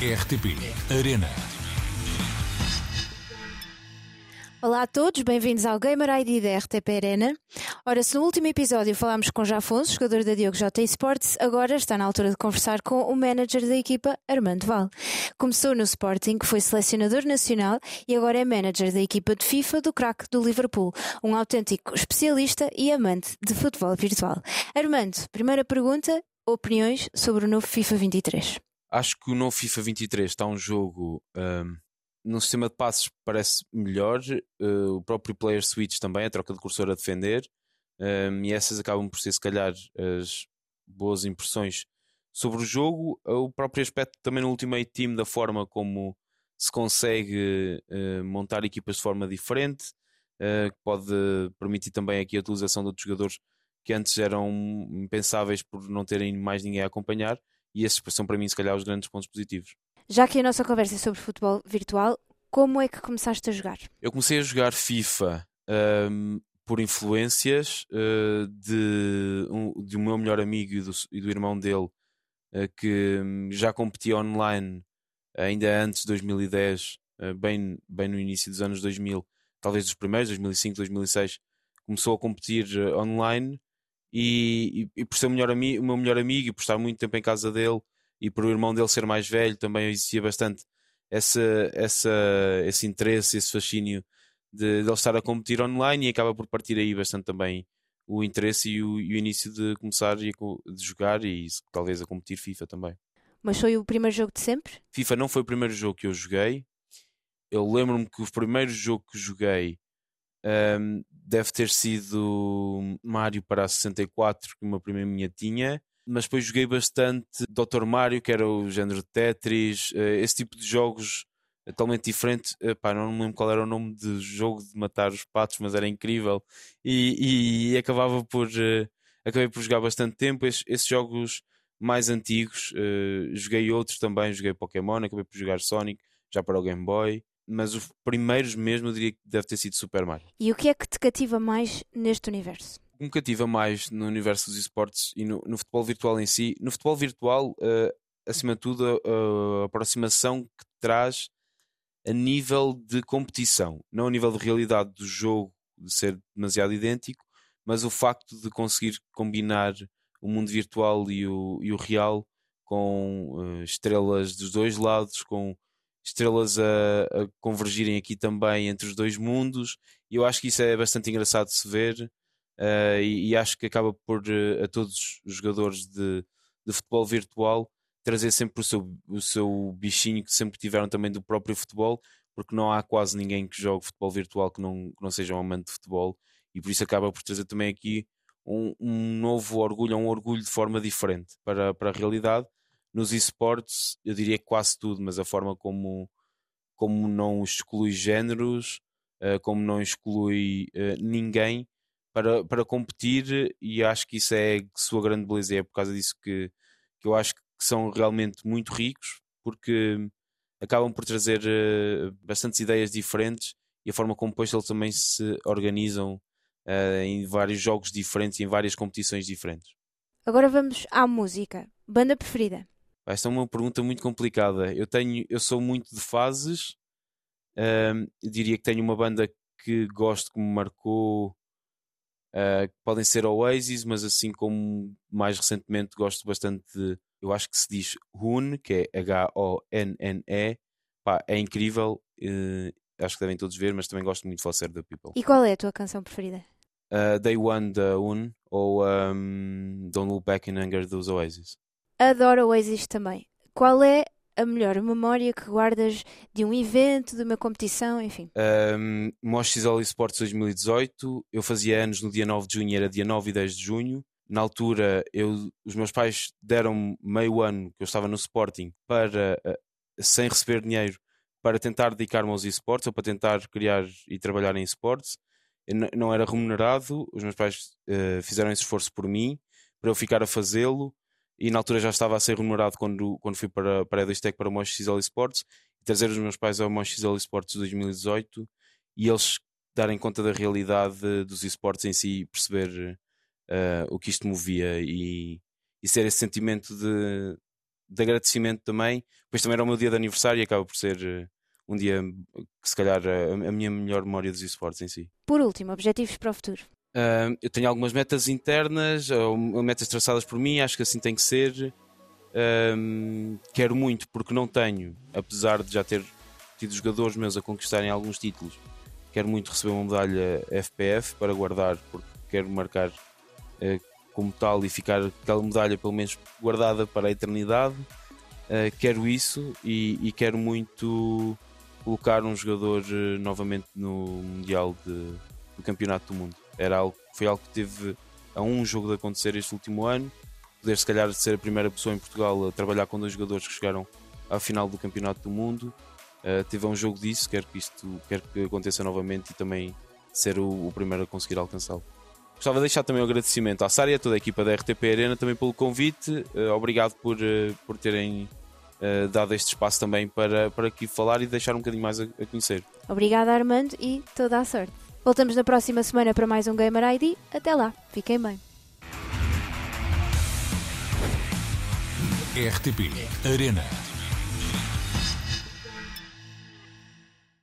RTP Arena. Olá a todos, bem-vindos ao Gamer ID da RTP Arena. Ora, se no último episódio falámos com Jafonso, jogador da Diogo J Sports, agora está na altura de conversar com o manager da equipa, Armando Val. Começou no Sporting, foi selecionador nacional e agora é manager da equipa de FIFA do craque do Liverpool, um autêntico especialista e amante de futebol virtual. Armando, primeira pergunta, opiniões sobre o novo FIFA 23? Acho que o novo FIFA 23 está um jogo... Um no sistema de passos parece melhor, uh, o próprio player switch também, a troca de cursor a defender, um, e essas acabam por ser, se calhar, as boas impressões sobre o jogo. O próprio aspecto também no Ultimate Team, da forma como se consegue uh, montar equipas de forma diferente, uh, pode permitir também aqui a utilização de outros jogadores que antes eram impensáveis por não terem mais ninguém a acompanhar, e esses são para mim, se calhar, os grandes pontos positivos. Já que a nossa conversa é sobre futebol virtual, como é que começaste a jogar? Eu comecei a jogar FIFA um, por influências uh, de, um, de um meu melhor amigo e do, e do irmão dele uh, que um, já competia online ainda antes de 2010, uh, bem, bem no início dos anos 2000, talvez dos primeiros, 2005, 2006, começou a competir online e, e, e, por ser o, melhor o meu melhor amigo e por estar muito tempo em casa dele e por o irmão dele ser mais velho, também existia bastante essa, essa, esse interesse, esse fascínio de, de ele estar a competir online e acaba por partir aí bastante também o interesse e o, e o início de começar de jogar e talvez a competir FIFA também. Mas foi o primeiro jogo de sempre? FIFA não foi o primeiro jogo que eu joguei. Eu lembro-me que o primeiro jogo que joguei um, deve ter sido Mario para a 64, que uma prima minha tinha mas depois joguei bastante Dr. Mario, que era o género de Tetris, eh, esse tipo de jogos totalmente diferente. Epá, não me lembro qual era o nome de jogo de matar os patos, mas era incrível. E, e acabava por. Uh, acabei por jogar bastante tempo. Es, esses jogos mais antigos, uh, joguei outros também. Joguei Pokémon, acabei por jogar Sonic, já para o Game Boy. Mas os primeiros mesmo eu diria que deve ter sido Super Mario. E o que é que te cativa mais neste universo? que me cativa mais no universo dos esportes e no, no, futebol virtual em si, no futebol virtual, uh, acima de tudo, a, a aproximação que traz a nível de competição, não a nível de realidade do jogo, de ser demasiado idêntico, mas o facto de conseguir combinar o mundo virtual e o, e o real com uh, estrelas dos dois lados, com estrelas a, a, convergirem aqui também entre os dois mundos, e eu acho que isso é bastante engraçado de se ver uh, e, e, acho que acaba por uh, a todos os jogadores de, de, futebol virtual trazer sempre o seu, o seu bichinho que sempre tiveram também do próprio futebol, porque não há quase ninguém que jogue futebol virtual que não, que não seja um amante de futebol e por isso acaba por trazer também aqui um, um novo orgulho, um orgulho de forma diferente para, para a realidade. Nos esportes, eu diria quase tudo, mas a forma como, como não exclui géneros, uh, como não exclui uh, ninguém, para, para competir e acho que isso é sua grande beleza. É por causa disso que, que eu acho que são realmente muito ricos, porque acabam por trazer uh, bastantes ideias diferentes e a forma como depois eles também se organizam em vários jogos diferentes e em várias competições diferentes. Agora vamos à música. Banda preferida? Esta é uma pergunta muito complicada. Eu tenho, eu sou muito de fases. Uh, diria que tenho uma banda que gosto que me marcou Uh, podem ser Oasis, mas assim como mais recentemente gosto bastante de, eu acho que se diz Hun, que é H-O-N-N-E, pá, é incrível, uh, acho que devem todos ver, mas também gosto muito de Foster the People. E qual é a tua canção preferida? Uh, Day One da Un ou um, Don't Look Back in Anger dos Oasis. Adoro Oasis também. Qual é a melhor memória que guardas de um evento, de uma competição, enfim? Um, Mosh Cisoli Sports 2018, eu fazia anos no dia 9 de junho, era dia 9 e 10 de junho. Na altura, eu, os meus pais deram meio ano que eu estava no Sporting para, uh, sem receber dinheiro, para tentar dedicar-me aos esportes ou para tentar criar e trabalhar em esportes. Não era remunerado, os meus pais uh, fizeram esse esforço por mim, para eu ficar a fazê-lo e na altura já estava a ser remunerado quando, quando fui para, para a Edostec para o Mosh XL Sports e trazer os meus pais ao Mosh XL Sports 2018 e eles darem conta da realidade dos esportes em si e perceber uh, o que isto movia e, e ser esse sentimento de de agradecimento também. Depois também era o meu dia de aniversário e acaba por ser uh, um dia que se calhar a, minha melhor memória dos esportes em si. Por último, objetivos para o futuro. Uh, eu tenho algumas metas internas, ou metas traçadas por mim, acho que assim tem que ser. Uh, quero muito porque não tenho, apesar de já ter tido jogadores meus a conquistarem alguns títulos, quero muito receber uma medalha FPF para guardar, porque quero marcar uh, como tal e ficar aquela medalha pelo menos guardada para a eternidade. Uh, quero isso e, e, quero muito colocar um jogador uh, novamente no Mundial de, do Campeonato do Mundo. Era algo, foi algo que teve a um jogo de acontecer este último ano. Poder, se calhar, ser a primeira pessoa em Portugal a trabalhar com dois jogadores que chegaram à final do Campeonato do Mundo. Uh, teve um jogo disso, quero que isto quero que aconteça novamente e também ser o, o primeiro a conseguir alcançá-lo. Gostava de deixar também o um agradecimento à Sara e a toda a equipa da RTP Arena também pelo convite. Uh, obrigado por, uh, por terem uh, dado este espaço também para, para aqui falar e deixar um bocadinho mais a, a conhecer. Obrigada, Armando, e toda a sorte. Voltamos na próxima semana para mais um Gamer ID. Até lá, fiquem bem. RTP Arena.